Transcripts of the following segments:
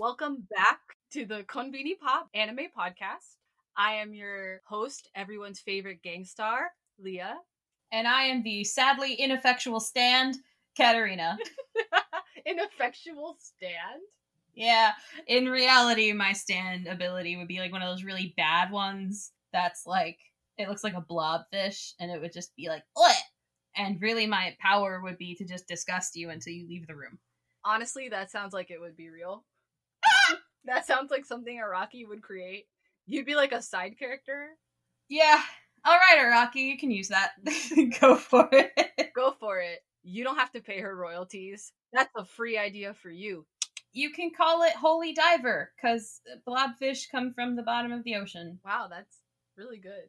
Welcome back to the Konbini Pop anime podcast. I am your host, everyone's favorite gang star, Leah. And I am the sadly ineffectual stand, Katarina. Ineffectual stand? Yeah, in reality, my stand ability would be like one of those really bad ones that's like, it looks like a blobfish, and it would just be like, Ugh! and really my power would be to just disgust you until you leave the room. Honestly, that sounds like it would be real. That sounds like something Araki would create. You'd be like a side character. Yeah. All right, Araki, you can use that. Go for it. Go for it. You don't have to pay her royalties. That's a free idea for you. You can call it Holy Diver, because blobfish come from the bottom of the ocean. Wow, that's really good.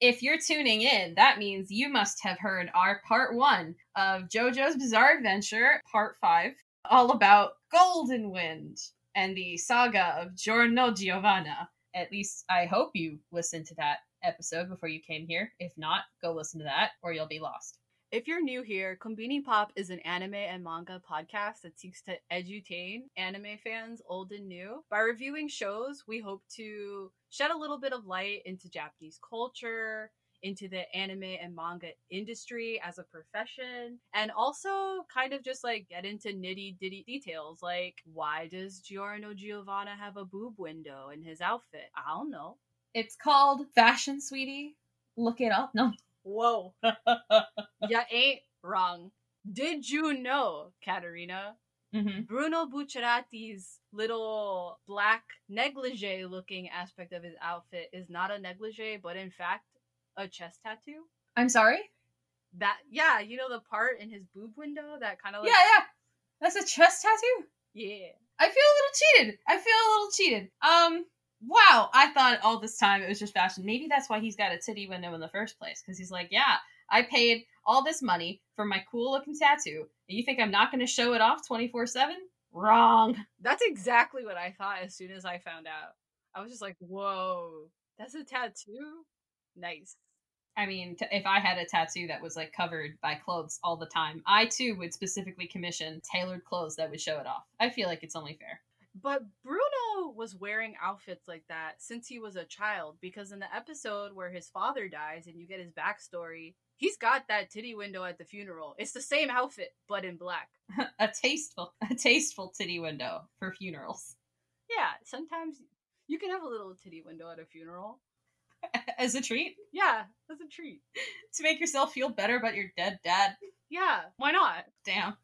If you're tuning in, that means you must have heard our part one of JoJo's Bizarre Adventure, part five, all about Golden Wind and the saga of Giorno Giovanna. At least I hope you listened to that episode before you came here. If not, go listen to that or you'll be lost. If you're new here, Konbini Pop is an anime and manga podcast that seeks to edutain anime fans, old and new. By reviewing shows, we hope to shed a little bit of light into Japanese culture, into the anime and manga industry as a profession, and also kind of just like get into nitty ditty details like why does Giorno Giovanna have a boob window in his outfit? I don't know. It's called Fashion Sweetie. Look it up. No. Whoa. you ain't wrong. Did you know, Katarina? hmm Bruno Bucciarati's little black negligee looking aspect of his outfit is not a negligee, but in fact a chest tattoo. I'm sorry? That yeah, you know the part in his boob window that kind of like Yeah, yeah. That's a chest tattoo? yeah. I feel a little cheated. I feel a little cheated. Um, wow. I thought all this time it was just fashion. Maybe that's why he's got a titty window in the first place. Because he's like, yeah, I paid all this money for my cool looking tattoo. And you think I'm not going to show it off 24 7? Wrong. That's exactly what I thought as soon as I found out. I was just like, whoa, that's a tattoo? Nice. I mean, t- if I had a tattoo that was like covered by clothes all the time, I too would specifically commission tailored clothes that would show it off. I feel like it's only fair. But Bruno was wearing outfits like that since he was a child because in the episode where his father dies and you get his backstory, he's got that titty window at the funeral. It's the same outfit, but in black. a tasteful, a tasteful titty window for funerals. Yeah, sometimes you can have a little titty window at a funeral. As a treat Yeah, as a treat. to make yourself feel better about your dead dad. Yeah, why not? Damn.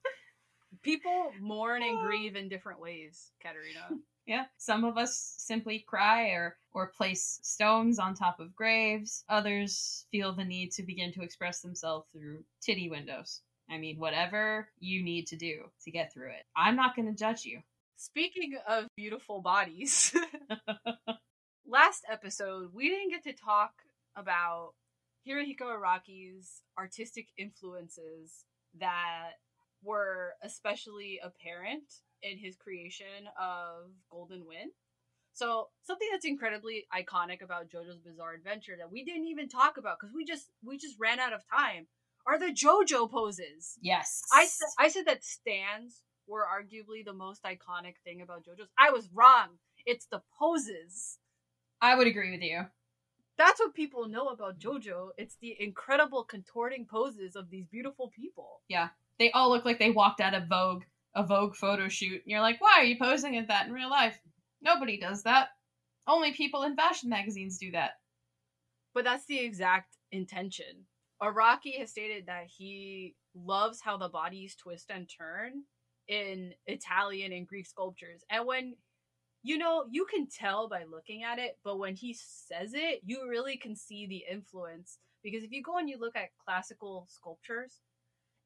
People mourn and grieve in different ways, Katerina. Yeah. Some of us simply cry or or place stones on top of graves. Others feel the need to begin to express themselves through titty windows. I mean, whatever you need to do to get through it. I'm not going to judge you. Speaking of beautiful bodies, last episode we didn't get to talk about Hirohiko Araki's artistic influences that were especially apparent in his creation of Golden Wind. So something that's incredibly iconic about JoJo's Bizarre Adventure that we didn't even talk about because we just we just ran out of time are the JoJo poses. Yes. I I said that stands were arguably the most iconic thing about JoJo's. I was wrong. It's the poses. I would agree with you. That's what people know about JoJo. It's the incredible contorting poses of these beautiful people. Yeah. They all look like they walked out of Vogue, a Vogue photo shoot. And you're like, why are you posing at that in real life? Nobody does that. Only people in fashion magazines do that. But that's the exact intention. Araki has stated that he loves how the bodies twist and turn in Italian and Greek sculptures. And when you know, you can tell by looking at it, but when he says it, you really can see the influence. Because if you go and you look at classical sculptures,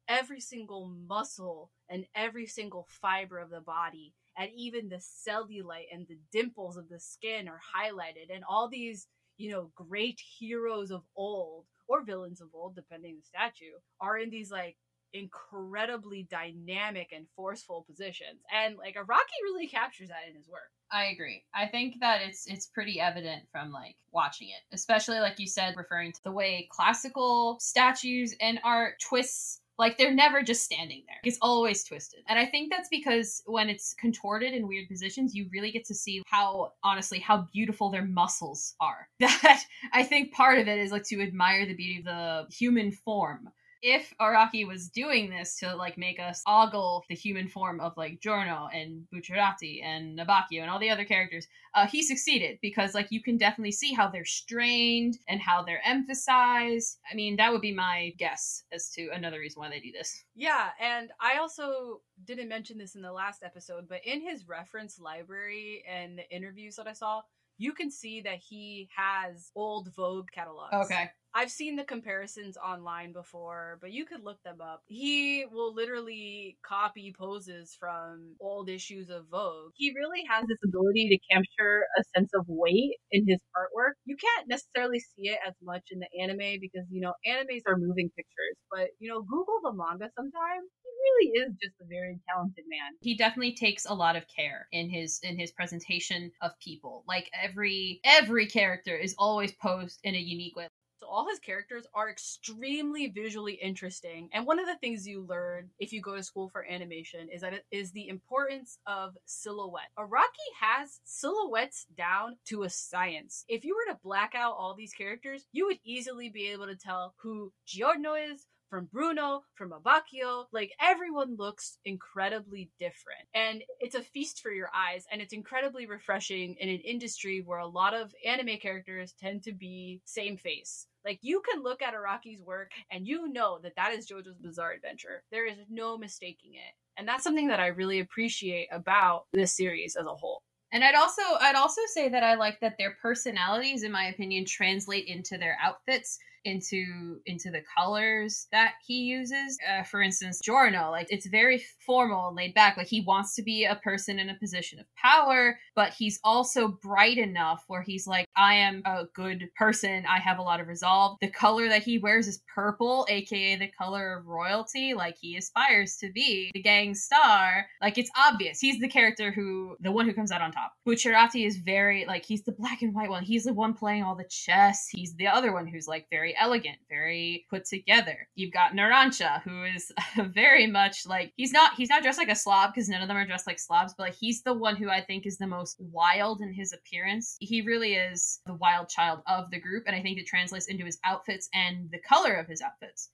every single muscle and every single fiber of the body, and even the cellulite and the dimples of the skin are highlighted, and all these, you know, great heroes of old or villains of old, depending the statue, are in these like incredibly dynamic and forceful positions. And like Araki really captures that in his work. I agree. I think that it's it's pretty evident from like watching it, especially like you said, referring to the way classical statues and art twists Like they're never just standing there. It's always twisted. And I think that's because when it's contorted in weird positions, you really get to see how honestly how beautiful their muscles are. That I think part of it is like to admire the beauty of the human form if Araki was doing this to like make us ogle the human form of like Giorno and Bucciarati and Abbacchio and all the other characters, uh, he succeeded because like you can definitely see how they're strained and how they're emphasized. I mean, that would be my guess as to another reason why they do this. Yeah, and I also didn't mention this in the last episode, but in his reference library and the interviews that I saw, you can see that he has old Vogue catalogs. Okay. I've seen the comparisons online before, but you could look them up. He will literally copy poses from old issues of Vogue. He really has this ability to capture a sense of weight in his artwork. You can't necessarily see it as much in the anime because, you know, animes are moving pictures, but, you know, Google the manga sometimes really is just a very talented man. He definitely takes a lot of care in his in his presentation of people. Like every every character is always posed in a unique way. So all his characters are extremely visually interesting. And one of the things you learn if you go to school for animation is that it is the importance of silhouette. Araki has silhouettes down to a science. If you were to black out all these characters, you would easily be able to tell who Giorno is, from Bruno, from Abbacchio. Like everyone looks incredibly different. And it's a feast for your eyes. And it's incredibly refreshing in an industry where a lot of anime characters tend to be same face. Like you can look at Araki's work and you know that that is JoJo's Bizarre Adventure. There is no mistaking it. And that's something that I really appreciate about this series as a whole. And I'd also I'd also say that I like that their personalities in my opinion translate into their outfits into into the colors that he uses. Uh, for instance, Giorno, like it's very formal and laid back. Like he wants to be a person in a position of power, but he's also bright enough where he's like, I am a good person. I have a lot of resolve. The color that he wears is purple, aka the color of royalty. Like he aspires to be the gang star. Like it's obvious. He's the character who, the one who comes out on top. Bucciarati is very like he's the black and white one. He's the one playing all the chess. He's the other one who's like very elegant, very put together. You've got Narancia, who is very much like he's not he's not dressed like a slob because none of them are dressed like slobs, but like he's the one who I think is the most wild in his appearance. He really is the wild child of the group, and I think it translates into his outfits and the color of his outfits.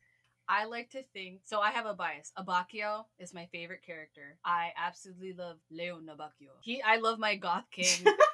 I like to think so. I have a bias. Abbacchio is my favorite character. I absolutely love Leon Abbacchio. He, I love my goth king.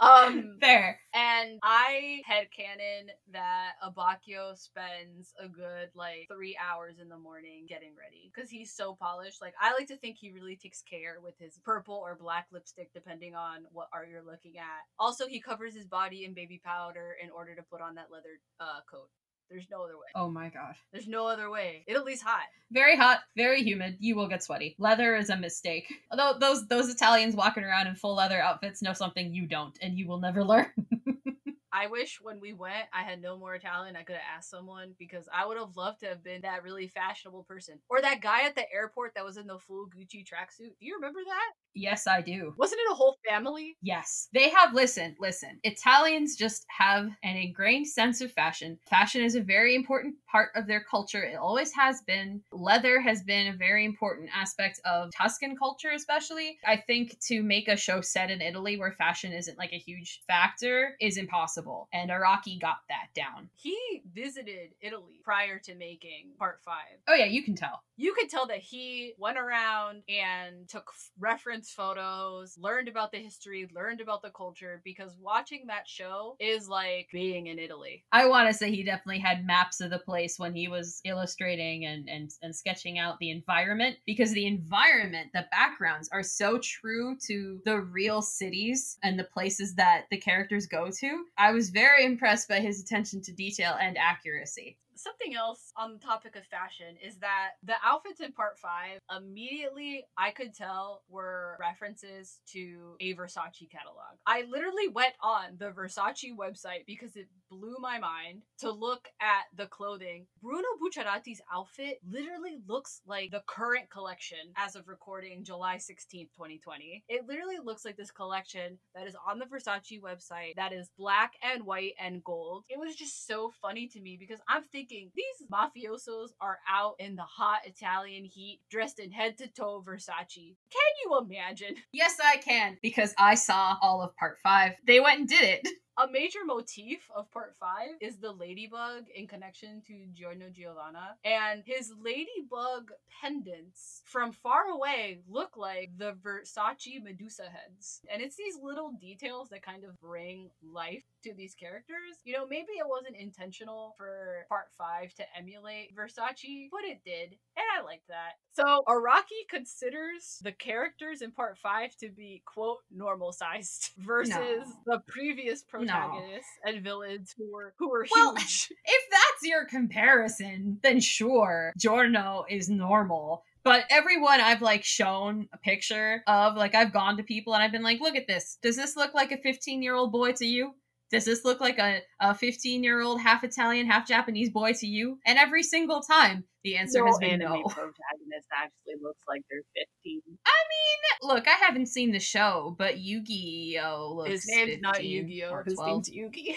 um fair. and i had canon that abbacchio spends a good like three hours in the morning getting ready because he's so polished. Like i like to think he really takes care with his purple or black lipstick depending on what art you're looking at. Also he covers his body in baby powder in order to put on that leather uh, coat there's no other way. Oh my god. There's no other way. Italy's hot. Very hot, very humid. You will get sweaty. Leather is a mistake. Although those those Italians walking around in full leather outfits know something you don't, and you will never learn. I wish when we went, I had no more Italian. I could have asked someone because I would have loved to have been that really fashionable person. Or that guy at the airport that was in the full Gucci tracksuit. Do you remember that? Yes, I do. Wasn't it a whole family? Yes. They have, listen, listen. Italians just have an ingrained sense of fashion. Fashion is a very important part of their culture. It always has been. Leather has been a very important aspect of Tuscan culture, especially. I think to make a show set in Italy where fashion isn't like a huge factor is impossible. And Araki got that down. He visited Italy prior to making part five. Oh, yeah, you can tell. You could tell that he went around and took reference photos, learned about the history, learned about the culture, because watching that show is like being in Italy. I want to say he definitely had maps of the place when he was illustrating and, and, and sketching out the environment, because the environment, the backgrounds are so true to the real cities and the places that the characters go to. I was very impressed by his attention to detail and accuracy something else on the topic of fashion is that the outfits in part five immediately I could tell were references to a Versace catalog. I literally went on the Versace website because it blew my mind to look at the clothing. Bruno Bucciarati's outfit literally looks like the current collection as of recording July 16th, 2020. It literally looks like this collection that is on the Versace website that is black and white and gold. It was just so funny to me because I'm thinking thinking these mafiosos are out in the hot Italian heat, dressed in head to toe Versace. Can you imagine? Yes, I can, because I saw all of part five. They went and did it. A major motif of part five is the ladybug in connection to Giorno Giovanna, and his ladybug pendants from far away look like the Versace Medusa heads. And it's these little details that kind of bring life to these characters. You know, maybe it wasn't intentional for part five to emulate Versace, but it did, and I like that. So Araki considers the characters in part five to be quote normal sized versus No. the previous protagonists and villains who were who were Well, huge. If that's your comparison, then sure, Giorno is normal. But everyone I've like shown a picture of, like I've gone to people and I've been like, look at this. Does this look like a 15 year old boy to you? Does this look like a, a 15 year old half Italian, half Japanese boy to you? And every single time the answer has been no. protagonist actually looks like they're 15. I mean, Look, I haven't seen the show, but Yu-Gi-Oh looks His name's not Yu-Gi-Oh! or His 12. name's Yugi. His name's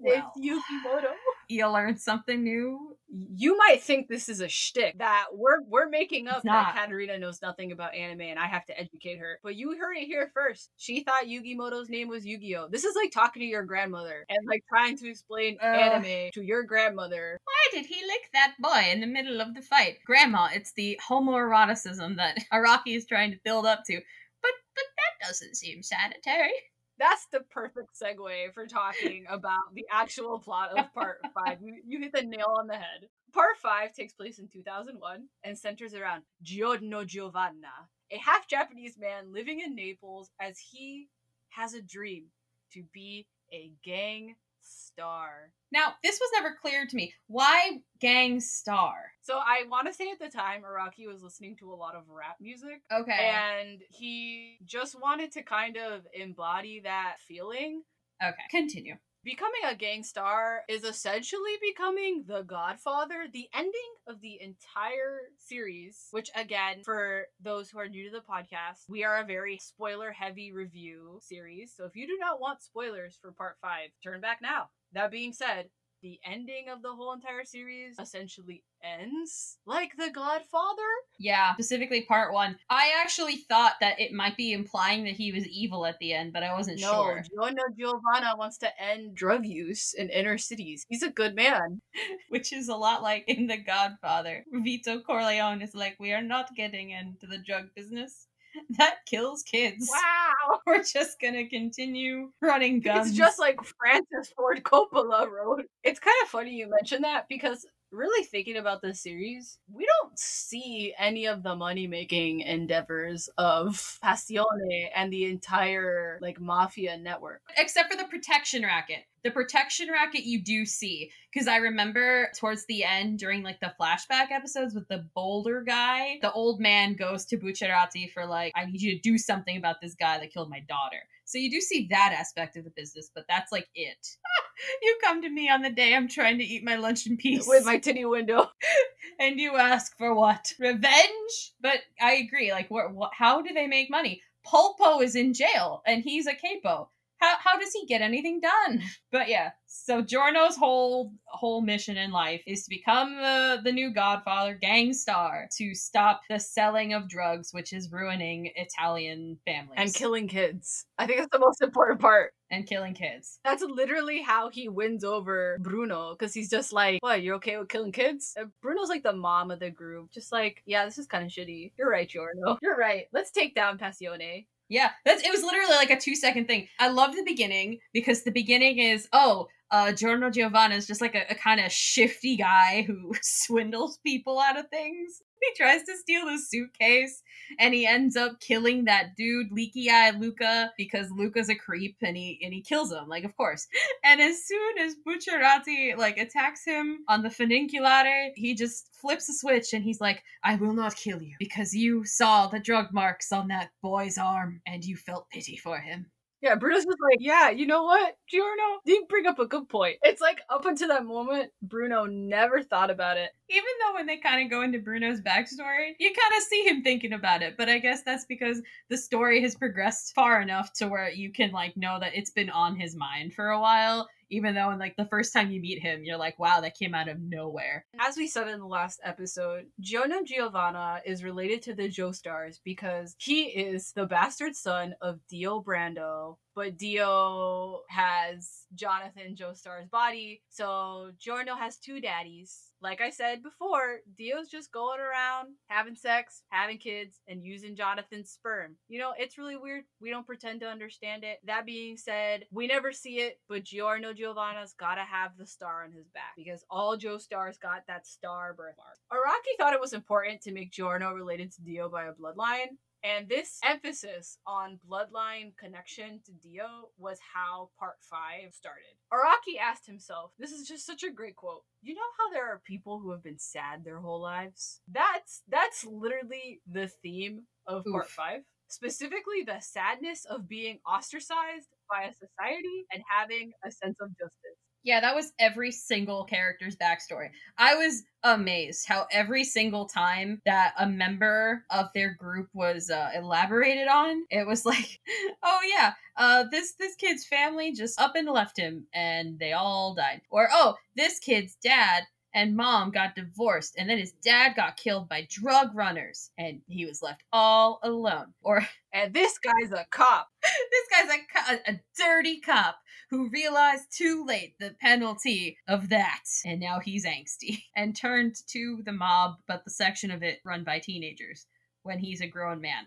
Well. Yugi Moto. You learn something new. You might think this is a shtick that we're we're making up It's that. Katarina knows nothing about anime and I have to educate her. But you heard it here first. She thought Yugi Moto's name was Yu-Gi-Oh! This is like talking to your grandmother and like trying to explain Ugh. anime to your grandmother. Why did he lick that boy in the middle of the fight? Grandma, it's the homoeroticism that Araki is trying to build up to. But but that doesn't seem sanitary. That's the perfect segue for talking about the actual plot of part five. You, you hit the nail on the head. Part five takes place in 2001 and centers around Giorno Giovanna, a half Japanese man living in Naples as he has a dream to be a gang star. Now, this was never clear to me. Why Gang Star? So I want to say at the time, Araki was listening to a lot of rap music. Okay. And he just wanted to kind of embody that feeling okay. Continue. Becoming a gang star is essentially becoming the Godfather. The ending of the entire series, which again, for those who are new to the podcast, we are a very spoiler heavy review series. So if you do not want spoilers for part five, turn back now. That being said, the ending of the whole entire series essentially ends like the Godfather. Yeah, specifically part one. I actually thought that it might be implying that he was evil at the end, but I wasn't No, sure. Giorno Giovanna wants to end drug use in inner cities. He's a good man. Which is a lot like in The Godfather. Vito Corleone is like, we are not getting into the drug business. That kills kids. Wow. We're just gonna continue running guns. It's just like Francis Ford Coppola wrote. It's kind of funny you mentioned that because really thinking about this series, we don't see any of the money making endeavors of Passione and the entire like mafia network. except for the protection racket. The protection racket you do see because I remember towards the end during like the flashback episodes with the boulder guy, the old man goes to Bucciarati for like, I need you to do something about this guy that killed my daughter. So you do see that aspect of the business, but that's like it. you come to me on the day I'm trying to eat my lunch in peace With my titty window. and you ask for what? Revenge? But I agree. Like, what? what how do they make money? Polpo is in jail, and he's a capo. How how does he get anything done? But yeah, so Giorno's whole whole mission in life is to become the the new Godfather, gang star, to stop the selling of drugs, which is ruining Italian families And killing kids. I think that's the most important part. and killing kids. That's literally how he wins over Bruno because he's just like, What, you're okay with killing kids? And Bruno's like the mom of the group. Just like, Yeah, this is kind of shitty. You're right, Giorno. You're right. Let's take down Passione. Yeah, that's it was literally like a two second thing. I love the beginning because the beginning is oh, uh Giorno Giovanna is just like a, a kind of shifty guy who swindles people out of things. He tries to steal the suitcase and he ends up killing that dude, leaky eyed Luca, because Luca's a creep and he and he kills him, like of course. And as soon as Bucciarati like attacks him on the funiculare, he just flips a switch and he's like, I will not kill you because you saw the drug marks on that boy's arm and you felt pity for him. Yeah, Bruno's just like, yeah, you know what, Giorno? You bring up a good point. It's like up until that moment, Bruno never thought about it. Even though when they kind of go into Bruno's backstory, you kind of see him thinking about it. But I guess that's because the story has progressed far enough to where you can like know that it's been on his mind for a while, even though in like the first time you meet him, you're like, wow, that came out of nowhere. As we said in the last episode, Giorno Giovanna is related to the Joestars because he is the bastard son of Dio Brando, but Dio has Jonathan Joestar's body. So Giorno has two daddies. Like I said before, Dio's just going around having sex, having kids, and using Jonathan's sperm. You know, it's really weird. We don't pretend to understand it. That being said, we never see it, but Giorno Giovanna's gotta have the star on his back because all Joestars got that star birthmark. Araki thought it was important to make Giorno related to Dio by a bloodline, and this emphasis on bloodline connection to Dio was how part 5 started. Araki asked himself, this is just such a great quote. You know how there are people who have been sad their whole lives? That's that's literally the theme of part 5. Specifically the sadness of being ostracized by a society and having a sense of justice. Yeah, that was every single character's backstory. I was amazed how every single time that a member of their group was uh, elaborated on, it was like, "Oh yeah, uh, this this kid's family just up and left him, and they all died." Or, "Oh, this kid's dad and mom got divorced, and then his dad got killed by drug runners, and he was left all alone." Or, And this guy's a cop. this guy's a, co- a dirty cop who realized too late the penalty of that and now he's angsty and turned to the mob but the section of it run by teenagers when he's a grown man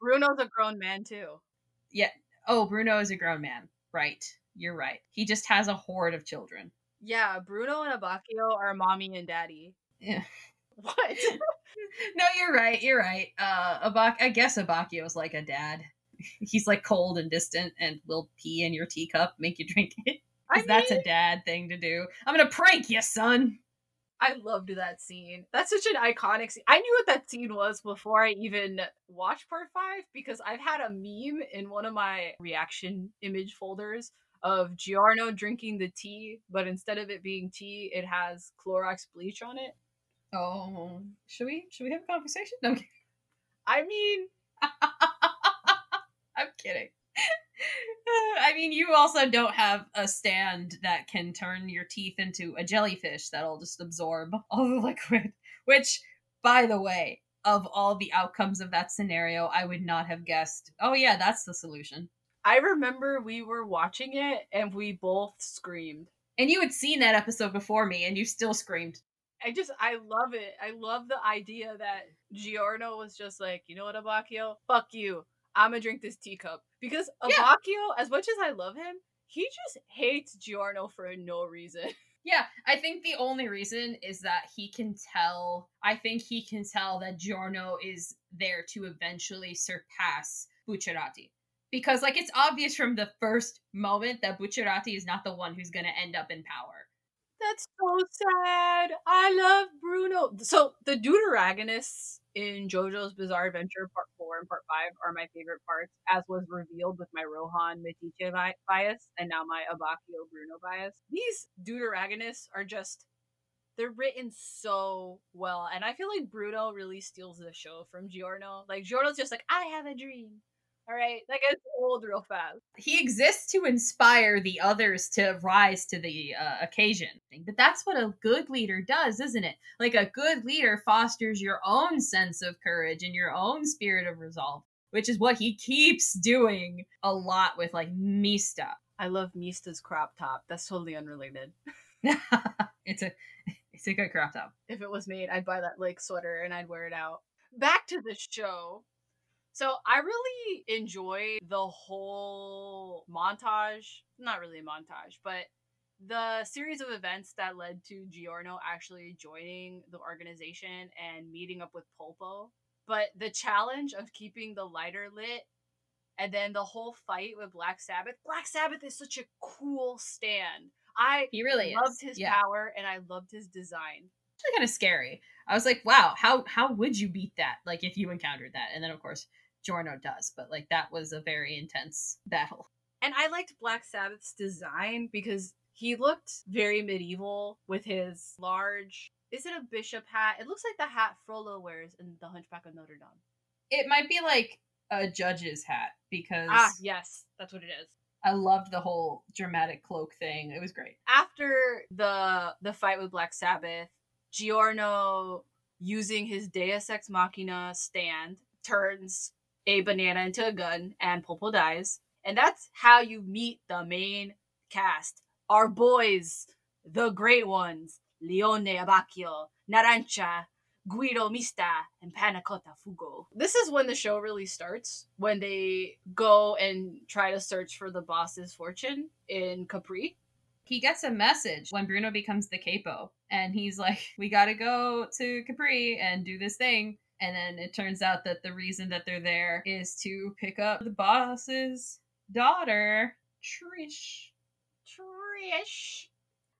Bruno's a grown man too. Yeah. Oh bruno is a grown man right you're right he just has a horde of children Yeah, Bruno and Abbacchio are mommy and daddy. Yeah. What? no you're right you're right uh Abak- i guess Abbacchio's like a dad he's like cold and distant and will pee in your teacup make you drink it I 'Cause that's a dad thing to do i'm gonna prank you son I loved that scene. That's such an iconic scene. I knew what that scene was before I even watched part five because I've had a meme in one of my reaction image folders of Giorno drinking the tea, but instead of it being tea, it has Clorox bleach on it. Oh, should we should we have a conversation? No. I mean, I'm kidding. I mean, you also don't have a stand that can turn your teeth into a jellyfish that'll just absorb all the liquid. Which, by the way, of all the outcomes of that scenario, I would not have guessed. Oh yeah, that's the solution. I remember we were watching it and we both screamed. And you had seen that episode before me, and you still screamed. I just I love it. I love the idea that Giorno was just like, you know what, Abbacchio? Fuck you. I'm gonna drink this teacup. Because Yeah. As much as I love him, he just hates Giorno for no reason. Yeah, I think the only reason is that he can tell. I think he can tell that Giorno is there to eventually surpass Bucciarati. Because, like, it's obvious from the first moment that Bucciarati is not the one who's going to end up in power. That's so sad. I love Bruno. So the Deuteragonists in JoJo's Bizarre Adventure Part 4 and Part 5 are my favorite parts, as was revealed with my Rohan Metiche bias and now my Abbacchio Bruno bias. These Deuteragonists are just they're written so well. And I feel like Bruno really steals the show from Giorno. Like Giorno's just like, I have a dream. All right. That gets old real fast. He exists to inspire the others to rise to the uh, occasion. But that's what a good leader does, isn't it? Like, a good leader fosters your own sense of courage and your own spirit of resolve, which is what he keeps doing a lot with, like, Mista. I love Mista's crop top. That's totally unrelated. it's a it's a good crop top. if it was made, I'd buy that like sweater and I'd wear it out. Back to the show. So I really enjoy the whole montage. Not really a montage, but the series of events that led to Giorno actually joining the organization and meeting up with Polpo. But the challenge of keeping the lighter lit and then the whole fight with Black Sabbath. Black Sabbath is such a cool stand. I He really loved is. his yeah. power and I loved his design. Actually kind of scary. I was like, wow, how how would you beat that? Like if you encountered that. And then of course Giorno does, but like that was a very intense battle. And I liked Black Sabbath's design because he looked very medieval with his large. Is it a bishop hat? It looks like the hat Frollo wears in The Hunchback of Notre Dame. It might be like a judge's hat because Ah, yes, that's what it is. I loved the whole dramatic cloak thing. It was great. After the the fight with Black Sabbath, Giorno using his Deus Ex Machina stand turns a banana into a gun and Polpo dies. And that's how you meet the main cast. Our boys, the great ones, Leone Abbacchio, Narancia, Guido Mista, and Pannacotta Fugo. This is when the show really starts, when they go and try to search for the boss's fortune in Capri. He gets a message when Bruno becomes the capo, and he's like, We gotta go to Capri and do this thing. And then it turns out that the reason that they're there is to pick up the boss's daughter, Trish. Trish.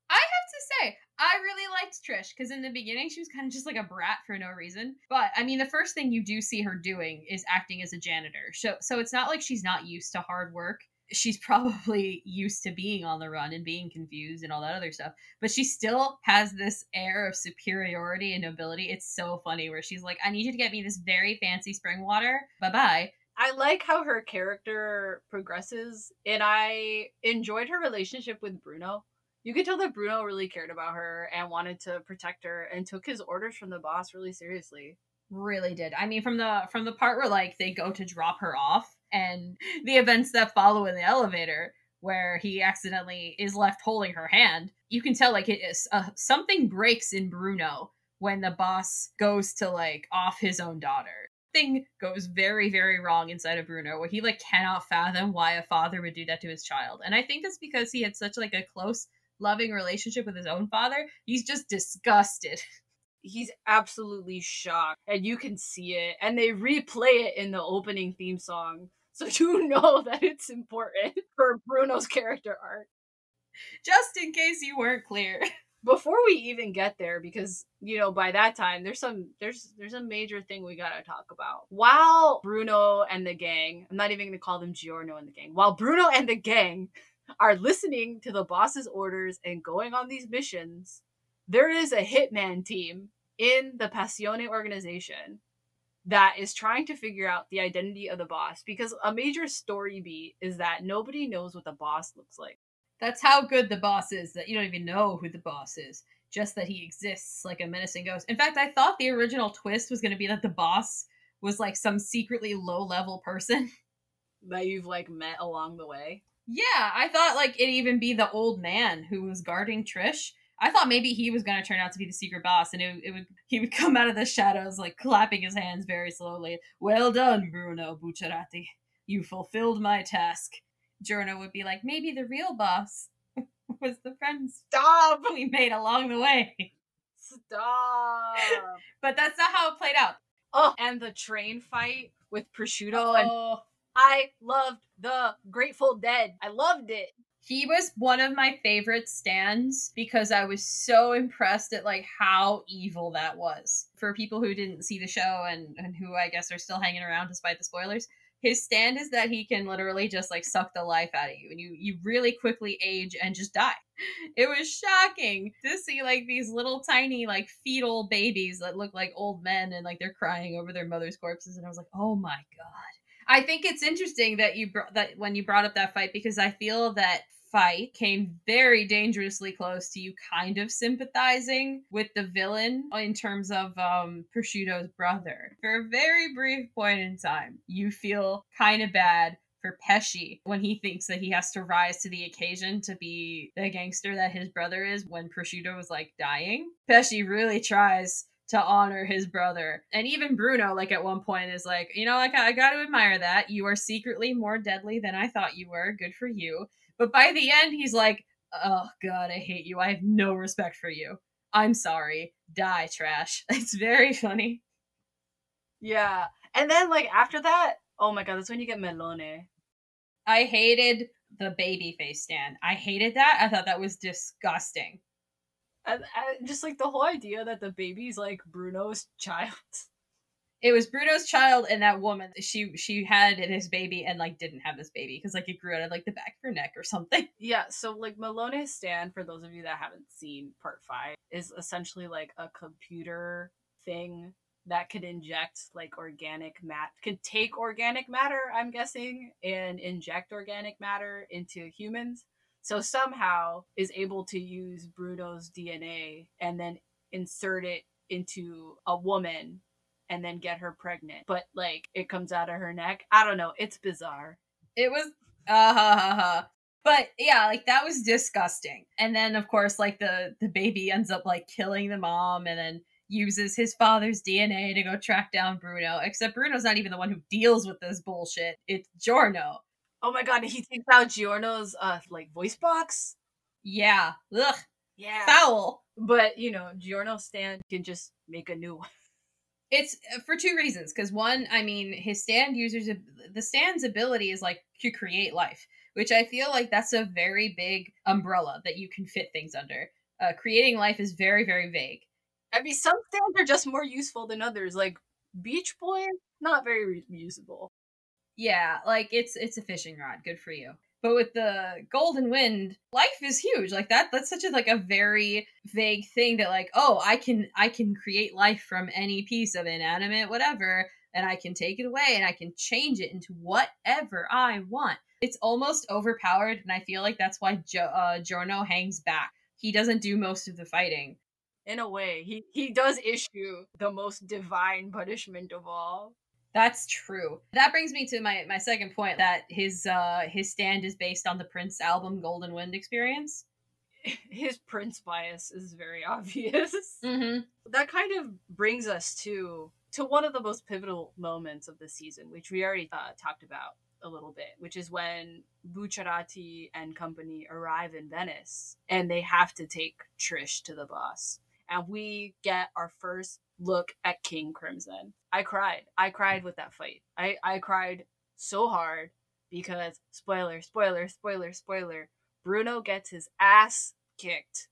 I have to say, I really liked Trish because in the beginning she was kind of just like a brat for no reason. But I mean, the first thing you do see her doing is acting as a janitor. So so it's not like she's not used to hard work. She's probably used to being on the run and being confused and all that other stuff. But she still has this air of superiority and nobility. It's so funny where she's like, "I need you to get me this very fancy spring water. Bye bye." I like how her character progresses, and I enjoyed her relationship with Bruno you could tell that Bruno really cared about her and wanted to protect her and took his orders from the boss really seriously. Really did. I mean from the from the part where like they go to drop her off and the events that follow in the elevator where he accidentally is left holding her hand, you can tell like it is uh, something breaks in Bruno when the boss goes to like off his own daughter thing goes very very wrong inside of bruno where he like cannot fathom why a father would do that to his child and i think that's because he had such like a close loving relationship with his own father, he's just disgusted. He's absolutely shocked, and you can see it. And they replay it in the opening theme song, so you know that it's important for Bruno's character arc. Just in case you weren't clear. Before we even get there, because you know by that time there's some there's there's a major thing we gotta talk about. While Bruno and the gang, I'm not even gonna call them Giorno and the gang. While Bruno and the gang are listening to the boss's orders and going on these missions, there is a hitman team in the Passione organization that is trying to figure out the identity of the boss because a major story beat is that nobody knows what the boss looks like. That's how good the boss is that you don't even know who the boss is, just that he exists like a menacing ghost. In fact, I thought the original twist was going to be that the boss was like some secretly low level person that you've like met along the way. Yeah, I thought like it'd even be the old man who was guarding Trish. I thought maybe he was going to turn out to be the secret boss, and it, it would he would come out of the shadows like clapping his hands very slowly. Well done, Bruno Bucciarati. You fulfilled my task. Giorno would be like, maybe the real boss was the friends Stop we made along the way. Stop. but that's not how it played out. Oh, and the train fight with prosciutto oh. and I loved the Grateful Dead. I loved it. He was one of my favorite stands because I was so impressed at like how evil that was. For people who didn't see the show and, and who I guess are still hanging around despite the spoilers, his stand is that he can literally just like suck the life out of you and you you really quickly age and just die it was shocking to see like these little tiny like fetal babies that look like old men and like they're crying over their mother's corpses and i was like oh my god I think it's interesting that you brought that when you brought up that fight because I feel that fight came very dangerously close to you kind of sympathizing with the villain in terms of um prosciutto's brother for a very brief point in time you feel kind of bad for Pesci when he thinks that he has to rise to the occasion to be the gangster that his brother is when prosciutto was like dying Pesci really tries to honor his brother. And even Bruno, like at one point, is like, you know, like I got to admire that. You are secretly more deadly than I thought you were. Good for you. But by the end, he's like, oh God, I hate you. I have no respect for you. I'm sorry. Die, trash. It's very funny. Yeah. And then, like, after that, oh my God, that's when you get Melone. I hated the baby face stand. I hated that. I thought that was disgusting. And, and just like the whole idea that the baby's like Bruno's child. It was Bruno's child and that woman. She she had this baby and like didn't have this baby because like it grew out of like the back of her neck or something. Yeah, so like Melone's stand, for those of you that haven't seen part five, is essentially like a computer thing that could inject like organic mat could take organic matter, I'm guessing, and inject organic matter into humans. So somehow is able to use Bruno's DNA and then insert it into a woman and then get her pregnant. But like it comes out of her neck. I don't know. It's bizarre. It was uh ha ha ha. But yeah, like that was disgusting. And then of course like the the baby ends up like killing the mom and then uses his father's DNA to go track down Bruno. Except Bruno's not even the one who deals with this bullshit. It's Giorno. Oh my god, he takes out Giorno's uh like voice box. Yeah. Ugh. Yeah. Foul. But you know, Giorno stand can just make a new one. It's uh, for two reasons. Because one, I mean, his stand users, the stand's ability is like to create life, which I feel like that's a very big umbrella that you can fit things under. Uh, creating life is very, very vague. I mean, some stands are just more useful than others. Like Beach Boy, not very re- usable. Yeah, like it's it's a fishing rod. Good for you. But with the golden wind, life is huge. Like that that's such a like a very vague thing that like, oh, I can I can create life from any piece of inanimate whatever and I can take it away and I can change it into whatever I want. It's almost overpowered and I feel like that's why jo- uh, Giorno hangs back. He doesn't do most of the fighting. In a way, he he does issue the most divine punishment of all. That's true. That brings me to my my second point that his uh his stand is based on the Prince album Golden Wind experience. His Prince bias is very obvious. Mm-hmm. That kind of brings us to to one of the most pivotal moments of the season, which we already uh, talked about a little bit, which is when Bucciarati and company arrive in Venice and they have to take Trish to the boss. And we get our first look at King Crimson. I cried. I cried with that fight. I, I cried so hard because spoiler, spoiler, spoiler, spoiler. Bruno gets his ass kicked.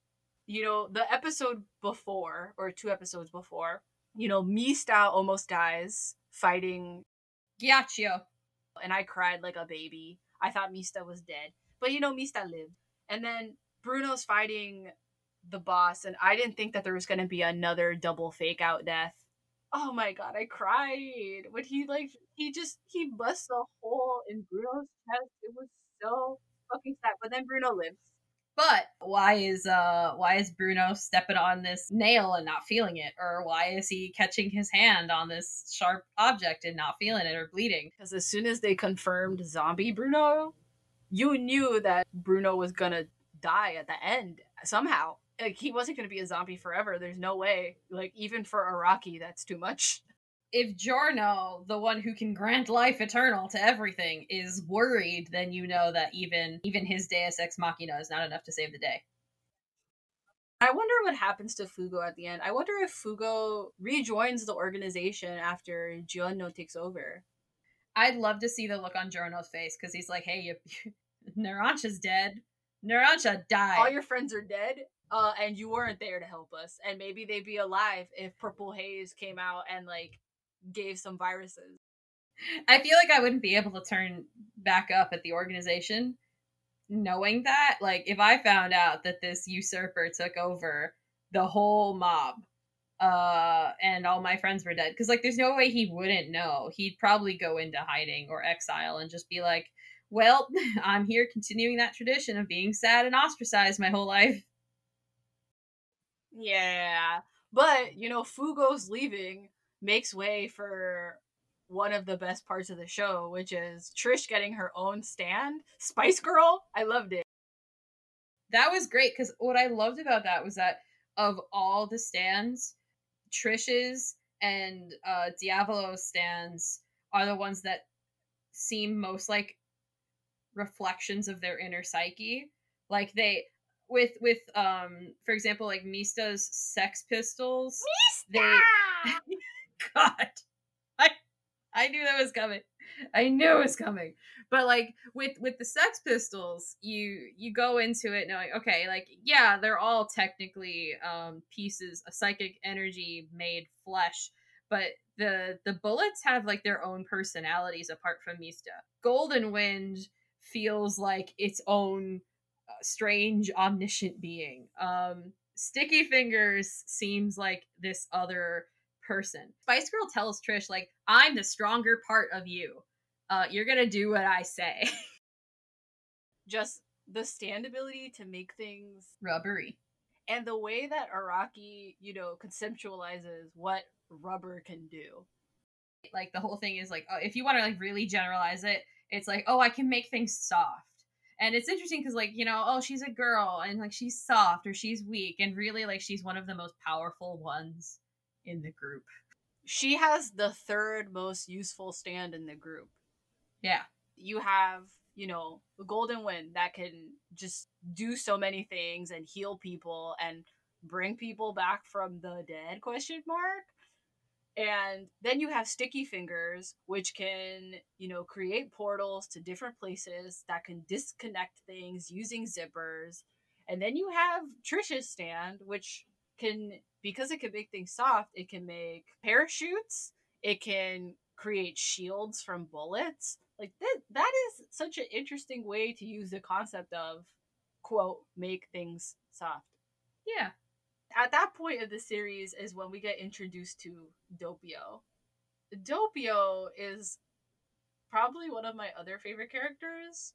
You know, the episode before, or two episodes before, you know, Mista almost dies fighting Ghiaccio. and I cried like a baby. I thought Mista was dead. But you know, Mista lived. And then Bruno's fighting the boss, and I didn't think that there was gonna be another double fake out death. Oh my god, I cried. When he like he just he busts a hole in Bruno's chest. It was so fucking sad. But then Bruno lives. But why is uh why is Bruno stepping on this nail and not feeling it? Or why is he catching his hand on this sharp object and not feeling it or bleeding? Because as soon as they confirmed zombie Bruno, you knew that Bruno was gonna die at the end somehow. Like he wasn't gonna be a zombie forever. There's no way. Like even for Araki, that's too much. If Giorno, the one who can grant life eternal to everything, is worried, then you know that even even his Deus Ex Machina is not enough to save the day. I wonder what happens to Fugo at the end. I wonder if Fugo rejoins the organization after Giorno takes over. I'd love to see the look on Giorno's face because he's like, "Hey, you, Narancia's dead. Narancia died." All your friends are dead, uh, and you weren't there to help us. And maybe they'd be alive if Purple Haze came out and like gave some viruses. I feel like I wouldn't be able to turn back up at the organization knowing that. Like, if I found out that this usurper took over the whole mob uh and all my friends were dead because like there's no way he wouldn't know he'd probably go into hiding or exile and just be like well i'm here continuing that tradition of being sad and ostracized my whole life Yeah, but you know, Fugo's leaving makes way for one of the best parts of the show, which is Trish getting her own stand. Spice Girl, I loved it. that was great because what I loved about that was that of all the stands, Trish's and uh, Diavolo's stands are the ones that seem most like reflections of their inner psyche. Like they, with with um, for example, like Mista's Sex Pistols. They, God, I I knew that was coming. I knew it was coming. But like with with the Sex Pistols, you you go into it knowing, okay, like yeah, they're all technically um pieces of psychic energy made flesh, but the the bullets have like their own personalities apart from Mista. Golden Wind feels like its own strange omniscient being. Um Sticky Fingers seems like this other person. Spice Girl tells Trish, like, I'm the stronger part of you. Uh, you're gonna do what I say. Just the stand ability to make things Rubbery. and the way that Araki, you know, conceptualizes what rubber can do. Like the whole thing is like, oh, if you want to like really generalize it, it's like, oh, I can make things soft. And it's interesting because like, you know, oh, she's a girl and like she's soft or she's weak and really like she's one of the most powerful ones in the group. She has the third most useful stand in the group. Yeah. You have, you know, the Golden Wind that can just do so many things and heal people and bring people back from the dead question mark. And then you have Sticky Fingers, which can, you know, create portals to different places that can disconnect things using zippers. And then you have Trisha's stand, which can, because it can make things soft, it can make parachutes, it can create shields from bullets. Like that, that is such an interesting way to use the concept of, quote, make things soft Yeah. At that point of the series is when we get introduced to Doppio. Doppio is probably one of my other favorite characters.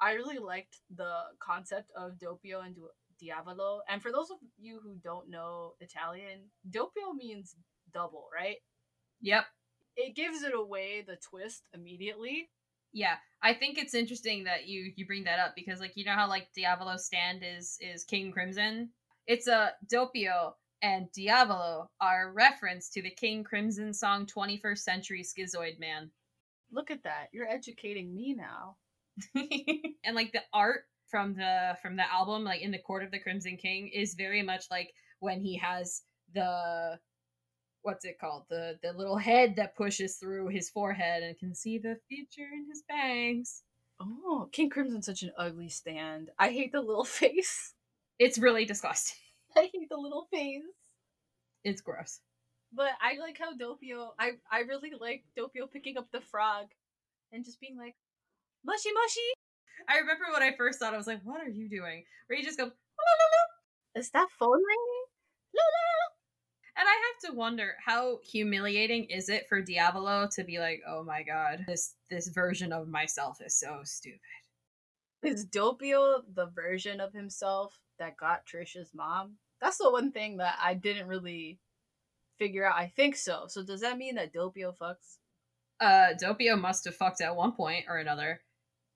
I really liked the concept of Doppio and Diavolo. And for those of you who don't know Italian, Dopio means double, right? Yep. It gives it away the twist immediately. Yeah, I think it's interesting that you you bring that up because like you know how like Diavolo's stand is is King Crimson. It's a Doppio and Diavolo are a reference to the King Crimson song 21st Century Schizoid Man. Look at that. You're educating me now. and like the art from the from the album like in the Court of the Crimson King is very much like when he has the what's it called the the little head that pushes through his forehead and can see the future in his bangs Oh, King Crimson's such an ugly stand. I hate the little face. It's really disgusting I hate the little face. it's gross But I like how Doppio. I I really like Doppio picking up the frog, and just being like, mushy mushy. i remember when i first thought i was like what are you doing where you just go Is that phone ringing? La, la, la. and i have to wonder how humiliating is it for diavolo to be like oh my god this this version of myself is so stupid Is Doppio the version of himself that got Trisha's mom? That's the one thing that I didn't really figure out. I think so. So does that mean that Doppio fucks? uh Doppio must have fucked at one point or another,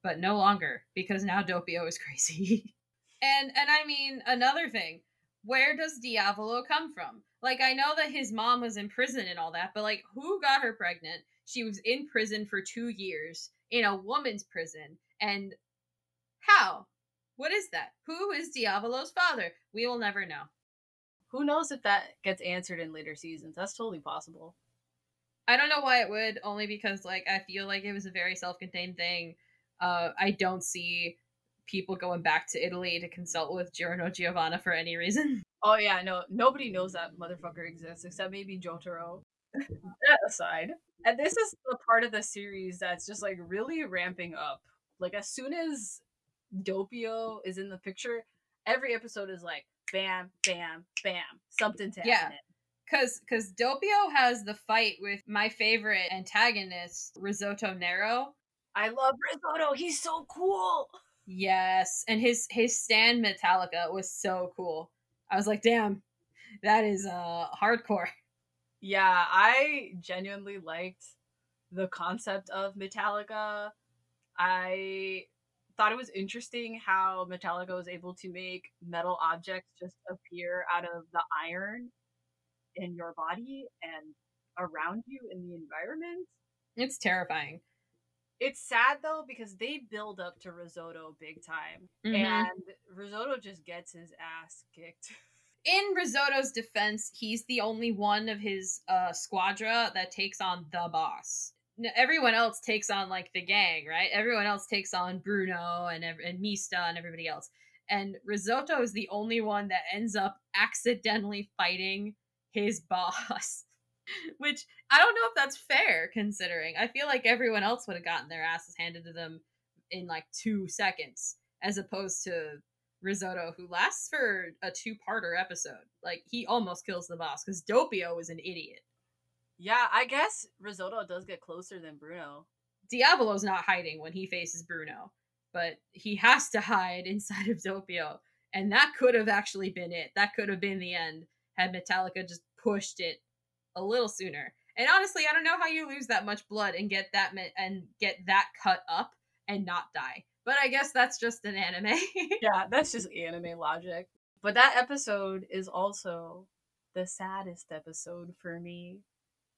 but no longer because now Doppio is crazy. and and I mean another thing, where does Diavolo come from? Like I know that his mom was in prison and all that, but like who got her pregnant? She was in prison for 2 years in a woman's prison and how? What is that? Who is Diavolo's father? We will never know. Who knows if that gets answered in later seasons? That's totally possible. I don't know why it would, only because like I feel like it was a very self-contained thing. Uh, I don't see people going back to Italy to consult with Giorno Giovanna for any reason. Oh yeah, no, nobody knows that motherfucker exists except maybe Jotaro. that aside, and this is the part of the series that's just like really ramping up. Like as soon as Doppio is in the picture, every episode is like bam, bam, bam, something to Yeah. happen. Cause cause Doppio has the fight with my favorite antagonist, Risotto Nero. I love Risotto. He's so cool. Yes. And his his stand Metallica was so cool. I was like, damn, that is uh hardcore. Yeah, I genuinely liked the concept of Metallica. I thought it was interesting how Metallica was able to make metal objects just appear out of the iron in your body and around you in the environment. It's terrifying. It's sad though because they build up to Risotto big time, Mhm. and Risotto just gets his ass kicked. in Risotto's defense, he's the only one of his uh squadra that takes on the boss. Everyone else takes on like the gang, right? Everyone else takes on Bruno and and Mista and everybody else. And Risotto is the only one that ends up accidentally fighting his boss. Which I don't know if that's fair considering. I feel like everyone else would have gotten their asses handed to them in like 2 seconds as opposed to Risotto, who lasts for a two-parter episode. Like he almost kills the boss because Doppio is an idiot. Yeah, I guess Risotto does get closer than Bruno. Diavolo's not hiding when he faces Bruno, but he has to hide inside of Doppio. And that could have actually been it. That could have been the end had Metallica just pushed it a little sooner. And honestly, I don't know how you lose that much blood and get that me- and get that cut up and not die. But I guess that's just an anime. yeah, that's just anime logic. But that episode is also the saddest episode for me.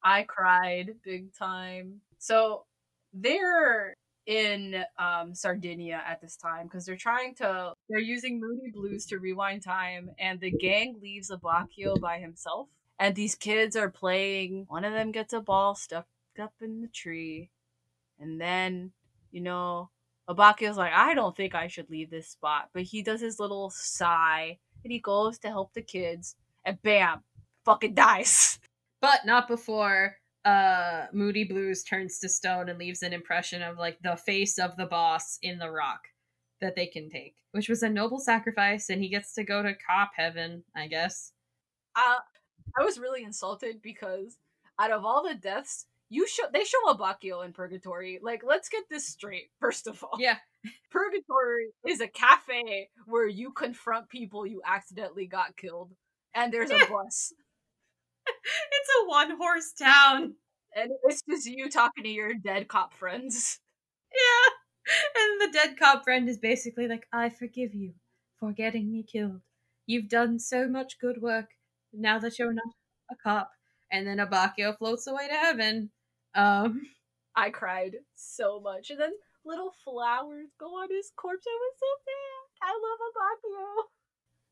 I cried big time. So they're in um, Sardinia at this time because they're trying to they're using Moody Blues to rewind time and the gang leaves Abbacchio by himself and these kids are playing one of them gets a ball stuck up in the tree and then you know Abbacchio's like I don't think I should leave this spot but he does his little sigh and he goes to help the kids and bam fucking dies but not before uh Moody Blues turns to stone and leaves an impression of like the face of the boss in the rock that they can take, which was a noble sacrifice, and he gets to go to cop heaven, I guess. Uh, I was really insulted because out of all the deaths, you show they show Abbacchio in Purgatory. Like, let's get this straight, first of all. Yeah. Purgatory is a cafe where you confront people you accidentally got killed, and there's a bus. It's a one horse town. And it's just you talking to your dead cop friends. Yeah. And the dead cop friend is basically like, I forgive you for getting me killed. You've done so much good work now that you're not a cop. And then Abbacchio floats away to heaven. Um I cried so much. And then little flowers go on his corpse. I was so sad. I love Abbacchio.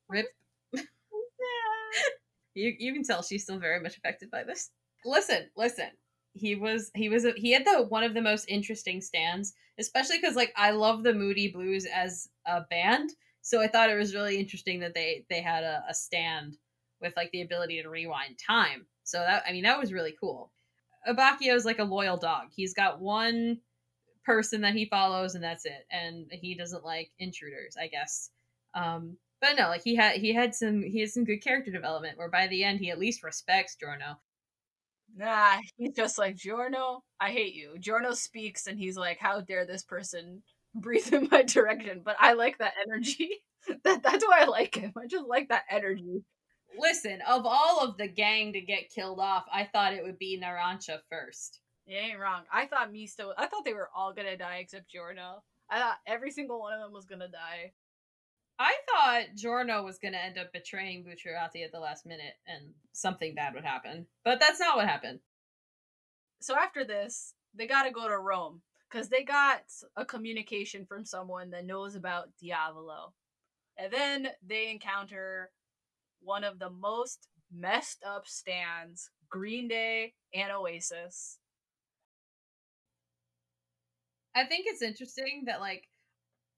Rip. So you you can tell she's still very much affected by this. Listen, listen. He was he was a, he had the one of the most interesting stands, especially because like I love the Moody Blues as a band, so I thought it was really interesting that they they had a, a stand with like the ability to rewind time. So that I mean that was really cool. Abbacchio is like a loyal dog. He's got one person that he follows and that's it, and he doesn't like intruders, I guess. Um, but no, like he had he had some he had some good character development where by the end he at least respects Giorno. Nah, he's just like Giorno. I hate you. Giorno speaks and he's like, "How dare this person breathe in my direction?" But I like that energy. that that's why I like him. I just like that energy. Listen, of all of the gang to get killed off, I thought it would be Narancia first. You ain't wrong. I thought Mista. I thought they were all gonna die except Giorno. I thought every single one of them was gonna die. I thought Giorno was going to end up betraying Bucciarati at the last minute and something bad would happen. But that's not what happened. So after this, they got to go to Rome because they got a communication from someone that knows about Diavolo. And then they encounter one of the most messed up stands Green Day and Oasis. I think it's interesting that, like,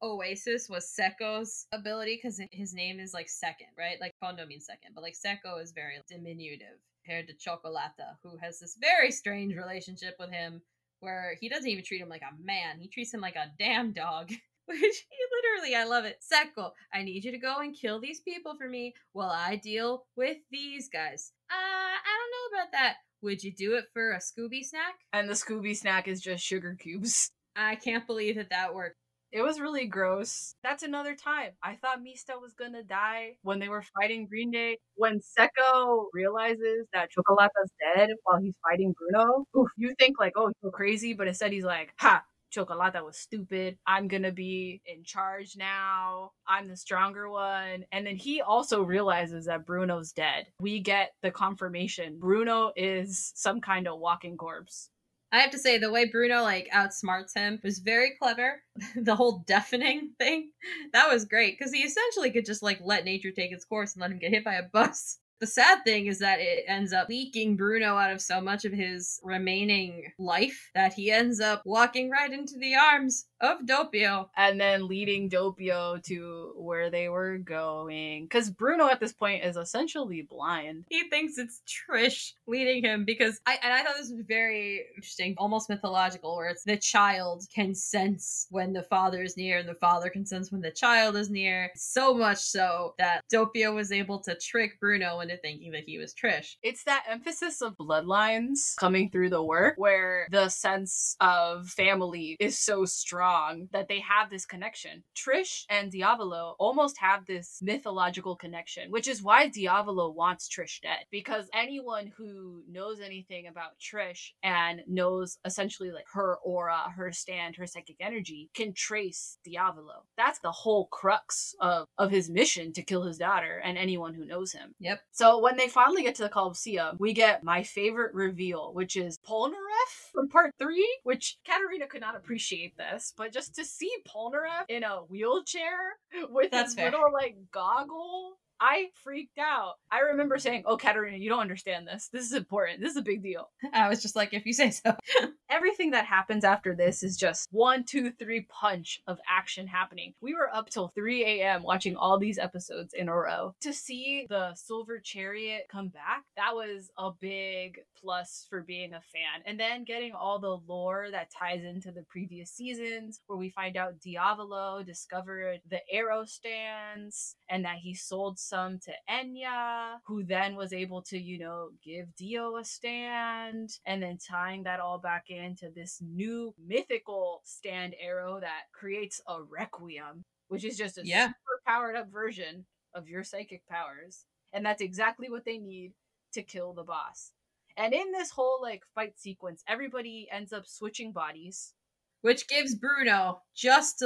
Oasis was Secco's ability because his name is like second, right? Like Fondo means second, but like Secco is very diminutive compared to Cioccolata, who has this very strange relationship with him where he doesn't even treat him like a man. He treats him like a damn dog. Which he literally, I love it. Secco, I need you to go and kill these people for me while I deal with these guys. Uh, I don't know about that. Would you do it for a Scooby snack? And the Scooby snack is just sugar cubes. I can't believe that that worked. It was really gross. That's another time. I thought Mista was gonna die when they were fighting Green Day. When Secco realizes that Cioccolata's dead while he's fighting Bruno, oof, you think like, oh, you're crazy, but instead he's like, ha, Cioccolata was stupid. I'm gonna be in charge now. I'm the stronger one. And then he also realizes that Bruno's dead. We get the confirmation Bruno is some kind of walking corpse. I have to say the way Bruno like outsmarts him was very clever. the whole deafening thing, that was great because he essentially could just like let nature take its course and let him get hit by a bus. The sad thing is that it ends up leaking Bruno out of so much of his remaining life that he ends up walking right into the arms of Doppio. And then leading Doppio to where they were going. Because Bruno at this point is essentially blind. He thinks it's Trish leading him because I and I thought this was very interesting, almost mythological, where it's the child can sense when the father is near and the father can sense when the child is near. So much so that Doppio was able to trick Bruno into thinking that he was Trish. It's that emphasis of bloodlines coming through the work where the sense of family is so strong that they have this connection. Trish and Diavolo almost have this mythological connection, which is why Diavolo wants Trish dead. Because anyone who knows anything about Trish and knows essentially like her aura, her stand, her psychic energy can trace Diavolo. That's the whole crux of, of his mission to kill his daughter and anyone who knows him. Yep. So when they finally get to the Colosseum, we get my favorite reveal, which is Polnareff from part three, which Katarina could not appreciate this, but just to see Polnareff in a wheelchair with That's his fair. little like goggle. I freaked out. I remember saying, Oh, Katarina, you don't understand this. This is important. This is a big deal. I was just like, if you say so. Everything that happens after this is just one, two, three punch of action happening. We were up till 3 a.m. watching all these episodes in a row. To see the Silver Chariot come back, that was a big plus for being a fan. And then getting all the lore that ties into the previous seasons, where we find out Diavolo discovered the arrow stands and that he sold some to Enya, who then was able to, you know, give Dio a stand, and then tying that all back into this new mythical stand arrow that creates a requiem, which is just a Yeah. super powered up version of your psychic powers. And that's exactly what they need to kill the boss. And in this whole like fight sequence, everybody ends up switching bodies. Which gives Bruno just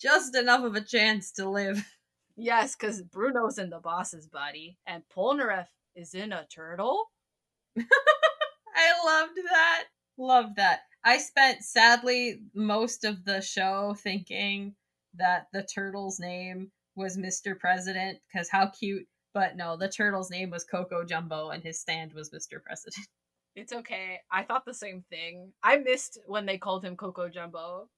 just enough of a chance to live. Yes, because Bruno's in the boss's body, and Polnareff is in a turtle. I loved that. Loved that. I spent sadly most of the show thinking that the turtle's name was Mr. President because how cute. But no, the turtle's name was Coco Jumbo and his stand was Mr. President. It's okay. I thought the same thing. I missed when they called him Coco Jumbo.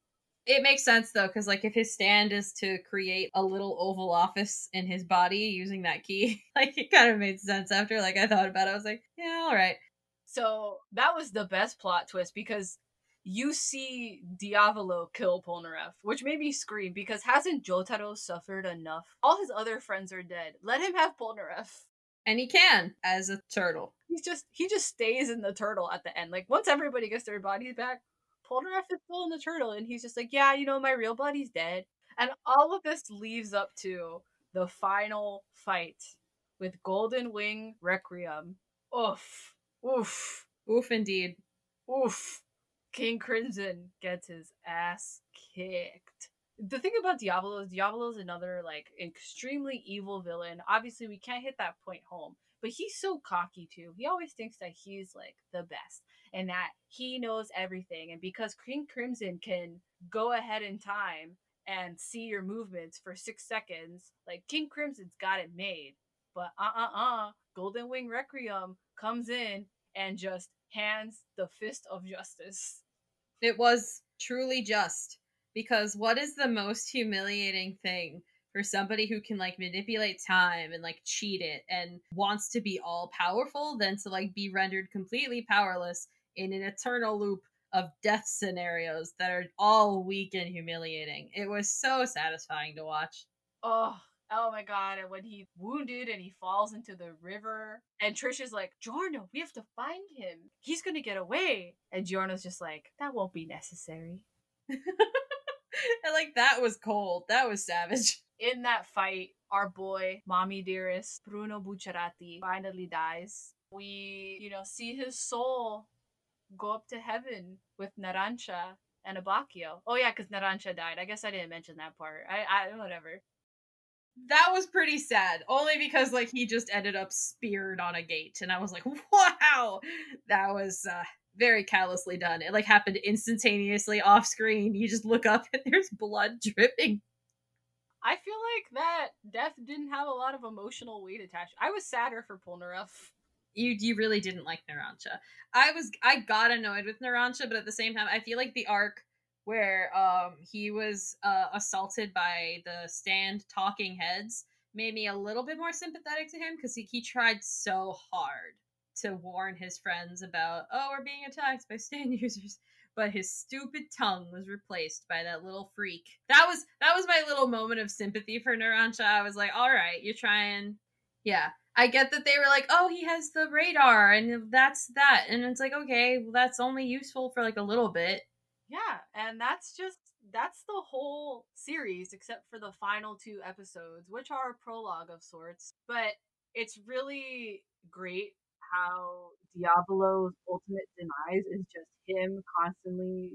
It makes sense though, because like if his stand is to create a little oval office in his body using that key, like it kind of made sense after like I thought about it. I was like, yeah, all right. So that was the best plot twist because you see Diavolo kill Polnareff, which made me scream because hasn't Jotaro suffered enough? All his other friends are dead. Let him have Polnareff. And he can as a turtle. He's just he just stays in the turtle at the end. Like once everybody gets their bodies back, Polnareff is still in the turtle, and he's just like, yeah, you know, my real body's dead. And all of this leads up to the final fight with Golden Wind Requiem. Oof, oof, Oof, indeed. oof. King Crimson gets his ass kicked. The thing about Diablo is Diablo is another like extremely evil villain. Obviously, we can't hit that point home, but he's so cocky too. He always thinks that he's like the best and that he knows everything. And because King Crimson can go ahead in time and see your movements for six seconds, like King Crimson's got it made. But uh uh uh, Golden Wind Requiem comes in and just hands the fist of justice. It was truly just because what is the most humiliating thing for somebody who can like manipulate time and like cheat it and wants to be all powerful than to like be rendered completely powerless in an eternal loop of death scenarios that are all weak and humiliating. It was so satisfying to watch. Oh, oh my god! And when he wounded and he falls into the river, and Trish is like, "Giorno, we have to find him. He's gonna get away." And Giorno's just like, "That won't be necessary." and like that was cold. That was savage. In that fight, our boy, mommy dearest Bruno Bucciarati, finally dies. We, you know, see his soul go up to heaven with Narancia and Abbacchio. Oh yeah, because Narancia died. I guess I didn't mention that part. I, I whatever. That was pretty sad. Only because like he just ended up speared on a gate and I was like, "Wow." That was uh very callously done. It like happened instantaneously off screen. You just look up and there's blood dripping. I feel like that death didn't have a lot of emotional weight attached. I was sadder for Polnareff. You you really didn't like Narancia. I was I got annoyed with Narancia, but at the same time I feel like the arc where um he was uh assaulted by the stand talking heads made me a little bit more sympathetic to him because he, he tried so hard to warn his friends about oh we're being attacked by stand users but his stupid tongue was replaced by that little freak. That was that was my little moment of sympathy for Narancia. I was like all right you're trying yeah I get that they were like, oh, he has the radar and that's that. And it's like, okay, well, that's only useful for like a little bit. Yeah, and that's just that's the whole series except for the final two episodes, which are a prologue of sorts. But it's really great how Diavolo's ultimate demise is just him constantly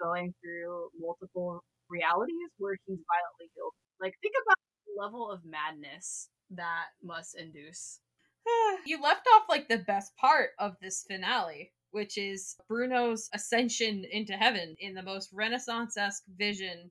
going through multiple realities where he's violently killed. Like think about the level of madness that must induce. you left off like the best part of this finale, which is Bruno's ascension into heaven in the most Renaissance esque vision.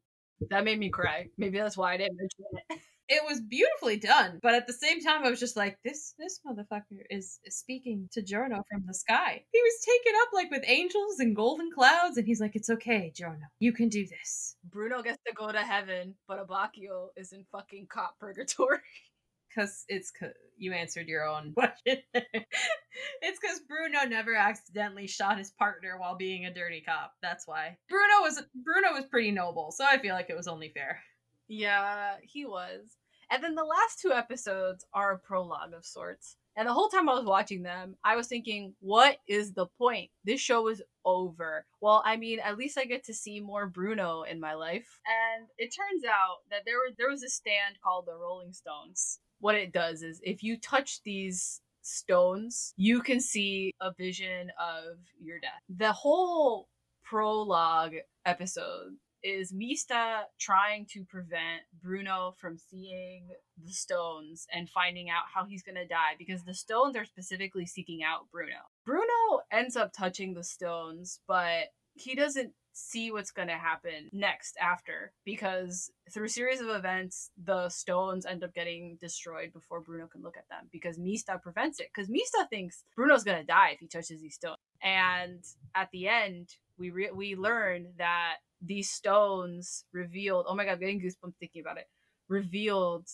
That made me cry. Maybe that's why I didn't mention it. it was beautifully done, but at the same time, I was just like, this this motherfucker is, is speaking to Giorno from the sky. He was taken up like with angels and golden clouds, and he's like, it's okay, Giorno, you can do this. Bruno gets to go to heaven, but Abbacchio is in fucking cop purgatory. because it's you answered your own question. it's because Bruno never accidentally shot his partner while being a dirty cop. That's why Bruno was Bruno was pretty noble, so I feel like it was only fair. Yeah, he was. And then the last two episodes are a prologue of sorts. And the whole time I was watching them, I was thinking, what is the point? This show is over. Well, I mean, at least I get to see more Bruno in my life. And it turns out that there was there was a stand called the Rolling Stones what it does is if you touch these stones, you can see a vision of your death. The whole prologue episode is Mista trying to prevent Bruno from seeing the stones and finding out how he's going to die because the stones are specifically seeking out Bruno. Bruno ends up touching the stones, but he doesn't see what's going to happen next after because through a series of events the stones end up getting destroyed before bruno can look at them because mista prevents it because mista thinks bruno's going to die if he touches these stones. And at the end we re- we learn that these stones revealed oh my god I'm getting goosebumps thinking about it revealed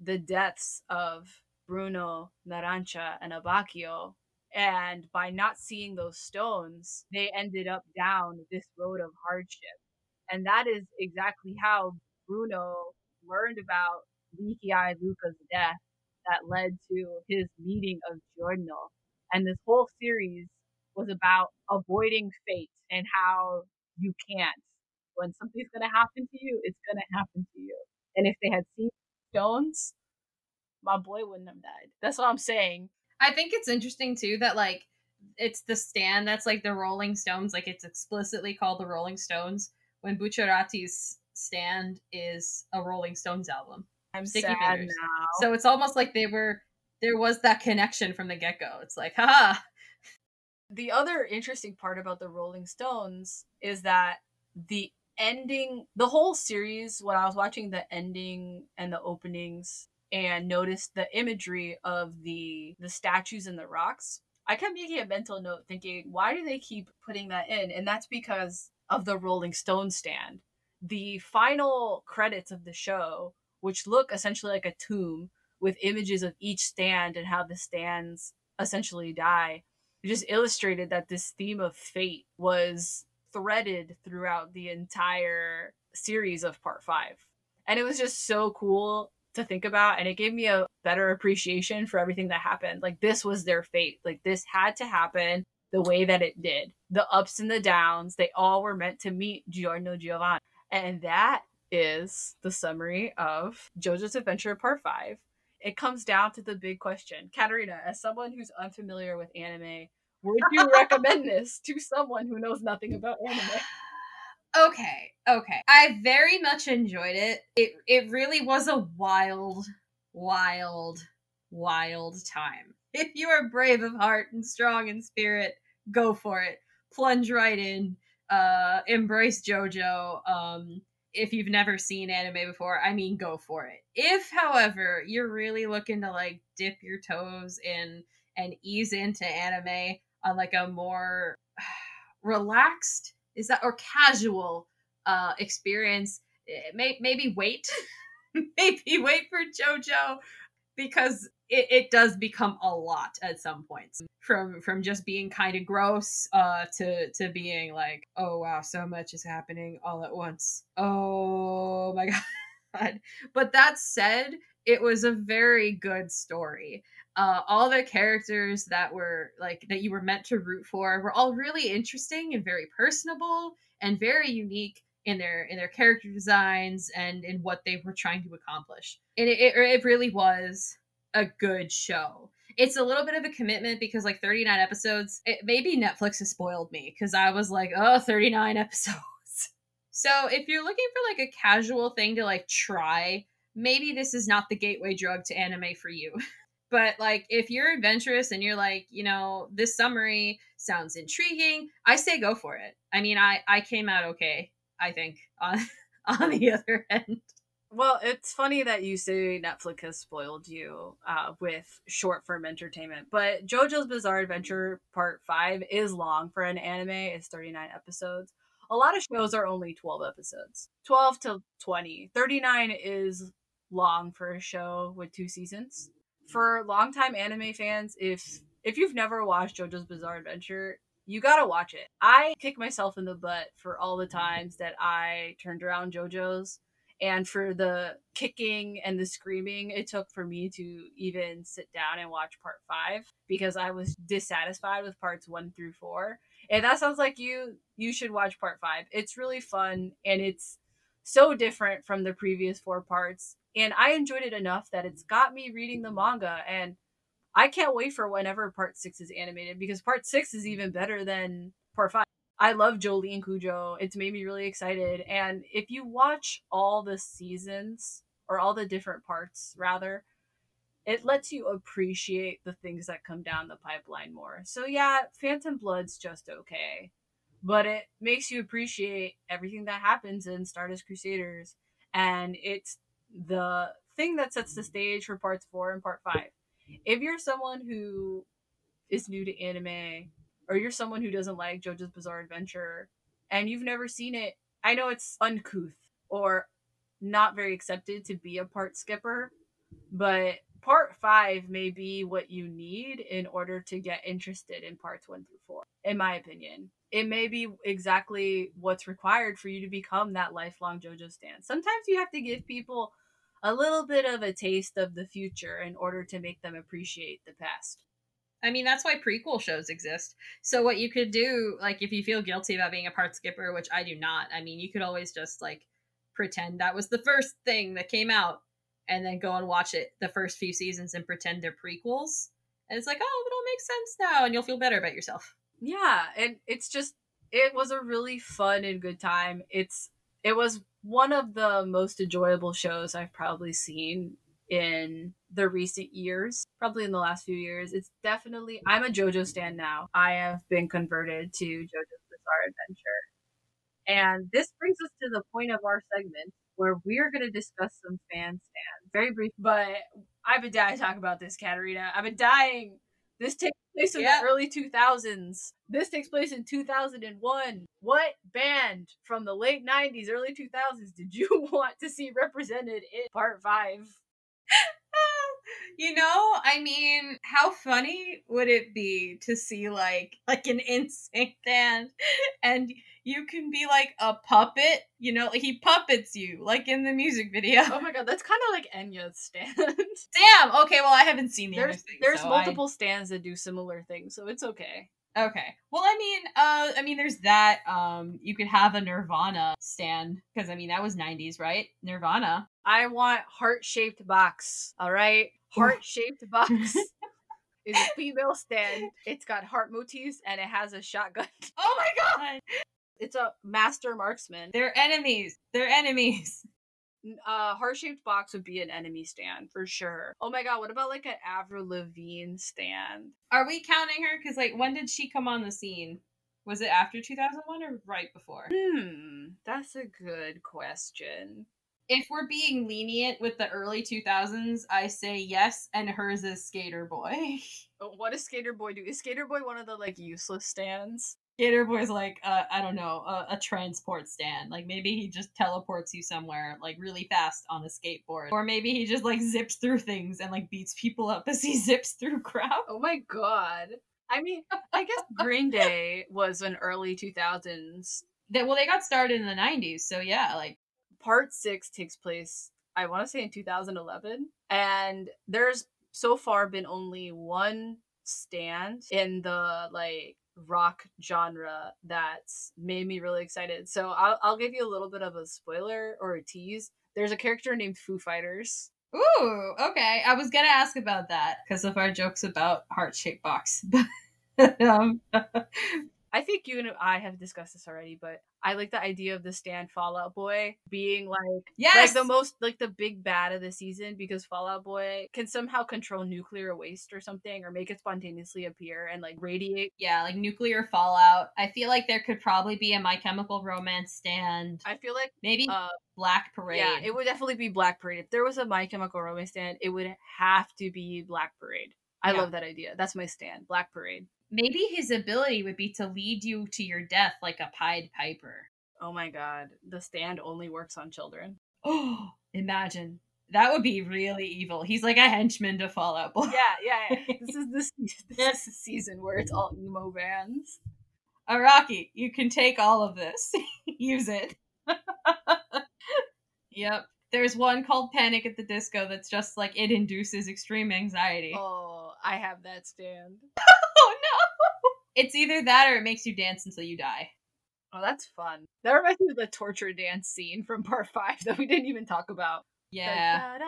the deaths of bruno narancia and abbacchio and by not seeing those stones, they ended up down this road of hardship. And that is exactly how Bruno learned about Leaky Eye Luca's death that led to his meeting of Giorno. And this whole series was about avoiding fate and how you can't. When something's going to happen to you, it's going to happen to you. And if they had seen stones, my boy wouldn't have died. That's what I'm saying. I think it's interesting too that like it's the stand that's like the Rolling Stones, like it's explicitly called the Rolling Stones when Bucciarati's stand is a Rolling Stones album. I'm Sticky sad fingers. now. So it's almost like they were there was that connection from the get go. It's like, haha. The other interesting part about the Rolling Stones is that the ending, the whole series, when I was watching the ending and the openings and noticed the imagery of the the statues and the rocks i kept making a mental note thinking why do they keep putting that in? And that's because of the rolling stone stand. The final credits of the show which look essentially like a tomb with images of each stand and how the stands essentially die just illustrated that this theme of fate was threaded throughout the entire series of part five. And it was just so cool to think about and it gave me a better appreciation for everything that happened. Like this was their fate. Like this had to happen the way that it did. The ups and the downs they all were meant to meet giorno giovanni. And that is the summary of jojo's adventure part 5 it comes down to the big question. Katarina as someone who's unfamiliar with anime would you recommend this to someone who knows nothing about anime okay, okay. I very much enjoyed it. It it really was a wild, wild, wild time. If you are brave of heart and strong in spirit, go for it. Plunge right in. Uh embrace JoJo. Um if you've never seen anime before, I mean go for it. If however, you're really looking to like dip your toes in and ease into anime on like a more relaxed is that or casual uh experience eh, may, maybe wait maybe wait for jojo because it, it does become a lot at some points. From from just being kind of gross uh to to being like oh wow so much is happening all at once. Oh my god. But that said it was a very good story. Uh, all the characters that were like that you were meant to root for were all really interesting and very personable and very unique in their in their character designs and in what they were trying to accomplish. And it, it, it really was a good show. It's a little bit of a commitment because like 39 episodes, it, maybe Netflix has spoiled me because I was like, oh, 39 episodes. So if you're looking for like a casual thing to like try, maybe this is not the gateway drug to anime for you. but like if you're adventurous and you're like, you know, this summary sounds intriguing, I say go for it. I mean, I I came out okay, I think on on the other end. Well, it's funny that you say Netflix has spoiled you uh, with short form entertainment, but JoJo's Bizarre Adventure Part 5 is long for an anime. It's 39 episodes a lot of shows are only 12 episodes 12 to 20 39 is long for a show with two seasons for longtime anime fans if if you've never watched jojo's bizarre adventure you gotta watch it. I kick myself in the butt for all the times that i turned around jojo's and for the kicking and the screaming it took for me to even sit down and watch part five because i was dissatisfied with parts one through four. And that sounds like you you should watch part five. It's really fun and it's so different from the previous four parts and i enjoyed it enough that it's got me reading the manga and i can't wait for whenever part six is animated because part six is even better than part five i love Jolyne Cujoh it's made me really excited and if you watch all the seasons or all the different parts rather it lets you appreciate the things that come down the pipeline more. So yeah, Phantom Blood's just okay. But it makes you appreciate everything that happens in Stardust Crusaders. And it's the thing that sets the stage for parts four and part five. If you're someone who is new to anime, or you're someone who doesn't like JoJo's Bizarre Adventure, and you've never seen it, I know it's uncouth or not very accepted to be a part skipper, but part five may be what you need in order to get interested in parts one through four, in my opinion. It may be exactly what's required for you to become that lifelong JoJo stan. Sometimes you have to give people a little bit of a taste of the future in order to make them appreciate the past. I mean, that's why prequel shows exist. So, what you could do, like, if you feel guilty about being a part skipper, which I do not, I mean, you could always just, like, pretend that was the first thing that came out and then go and watch it the first few seasons and pretend they're prequels. And it's like, oh, it all makes sense now, and you'll feel better about yourself. Yeah, and it's just it was a really fun and good time. It's it was one of the most enjoyable shows I've probably seen in the recent years, probably in the last few years. It's definitely I'm a JoJo stan now. I have been converted to JoJo's Bizarre Adventure. And this brings us to the point of our segment where we're going to discuss some fan stands. Very brief, but I've been dying to talk about this, Katarina. I've been dying. This takes place in the early 2000s. This takes place in 2001. What band from the late 90s, early 2000s did you want to see represented in part five? you know, I mean, how funny would it be to see like like an insane band and you can be like a puppet, you know, like he puppets you, like in the music video. Oh my god, that's kind of like Enya's stand. Damn. Okay, well I haven't seen the there's thing, there's so multiple I... stands that do similar things, so it's okay. Okay. Well, I mean, uh, I mean, there's that. Um, you could have a Nirvana stand because I mean that was '90s, right? Nirvana. I want heart shaped box. All right, heart shaped box is a female stand. It's got heart motifs and it has a shotgun. Oh my god! It's a master marksman. They're enemies. They're enemies. A heart shaped box would be an enemy stand for sure. Oh my god, what about like an Avril Lavigne stand? Are we counting her? Because like, when did she come on the scene? Was it after 2001 or right before? Hmm, that's a good question if we're being lenient with the early 2000s, I say yes, and hers is Skater Boy. Oh, what does Skater Boy do? Is Skater Boy one of the like useless stands? Skater Boy's like uh, I don't know a, a, transport stand. Like maybe he just teleports you somewhere like really fast on a skateboard, or maybe he just like zips through things and like beats people up as he zips through crowd. Oh my god! I mean, I guess Green Day was an early 2000s. That well, they got started in the 90s, so yeah, like part six takes place I want to say in 2011. And there's so far been only one stand in the like rock genre that's made me really excited. So I'll, I'll give you a little bit of a spoiler or a tease. There's a character named Foo Fighters. Ooh, okay. I was gonna ask about that because of our jokes about heart shaped box. um, I think you and I have discussed this already, but I like the idea of the stand Fallout Boy being like yes, like the most like the big bad of the season because Fallout Boy can somehow control nuclear waste or something or make it spontaneously appear and like radiate. Yeah, like nuclear fallout. I feel like there could probably be a My Chemical Romance stand. I feel like maybe uh, Black Parade. Yeah, it would definitely be Black Parade. If there was a My Chemical Romance stand, it would have to be Black Parade. I Yeah. love that idea. That's my stand. Black Parade. Maybe his ability would be to lead you to your death like a Pied Piper. Oh my god. The stand only works on children. Oh, imagine. That would be really evil. He's like a henchman to Fallout Boy. Yeah, yeah, yeah. this is this this is the season where it's all emo bands. Uh, Araki, you can take all of this. Use it. yep. There's one called Panic at the Disco that's just like it induces extreme anxiety. Oh, I have that stand. It's either that or it makes you dance until you die. Oh, that's fun. That reminds me of the torture dance scene from part five that we didn't even talk about. Yeah.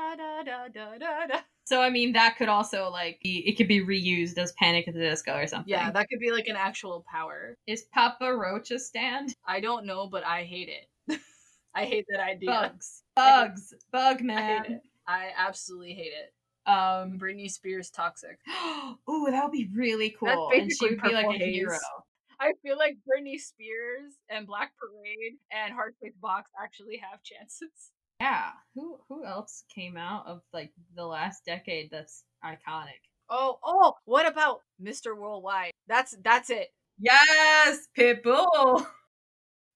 So I mean that could also like be it could be reused as Panic at the Disco or something. Yeah, that could be like an actual power. Is Papa Roach a stand? I don't know, but I hate it. I hate that idea. Bugs. Bugs. Bug I hate man. it. I absolutely hate it. Um Britney Spears toxic. Ooh, that would be really cool. And she would be like Purple a Haze. hero. I feel like Britney Spears and Black Parade and Heartbreak Box actually have chances. Yeah. Who who else came out of like the last decade that's iconic? Oh, oh, what about Mr. Worldwide? That's that's it. Yes, Pitbull.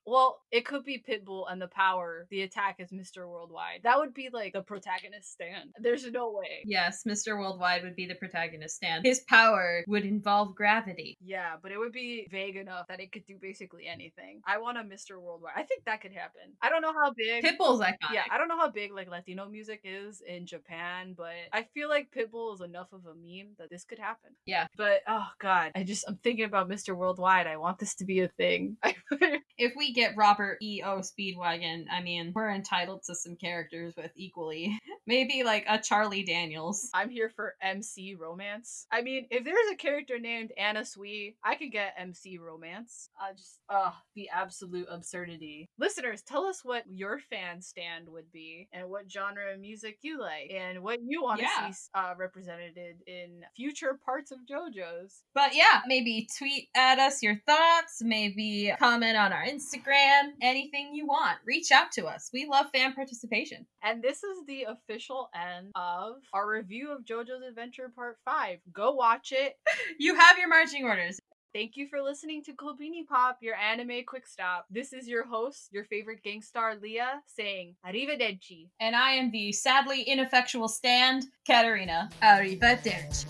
Well, it could be Pitbull and the power. The attack is Mr. Worldwide. That would be like the protagonist stand. There's no way. Yes, Mr. Worldwide would be the protagonist stand. His power would involve gravity. Yeah, but it would be vague enough that it could do basically anything. I want a Mr. Worldwide. I think that could happen. I don't know how big. Pitbull's iconic. Yeah, I don't know how big like Latino music is in Japan, but I feel like Pitbull is enough of a meme that this could happen. Yeah. But oh god, I just I'm thinking about Mr. Worldwide. I want this to be a thing. If we get Robert E.O. Speedwagon, I mean, we're entitled to some characters with equally. Maybe like a Charlie Daniels. I'm here for MC romance. I mean, if there's a character named Anna Sui, I could get MC romance. I just, ugh, the absolute absurdity. Listeners, tell us what your fan stand would be and what genre of music you like and what you want to Yeah. see uh, represented in future parts of JoJo's. But yeah, maybe tweet at us your thoughts, maybe comment on our Instagram, anything you want. Reach out to us. We love fan participation. And this is the official end of our review of JoJo's Adventure Part 5. Go watch it. You have your marching orders. Thank you for listening to Klobini Pop, your anime quick stop. This is your host, your favorite gangstar Leah, saying Arrivederci. And I am the sadly ineffectual stand, Katarina. Arrivederci.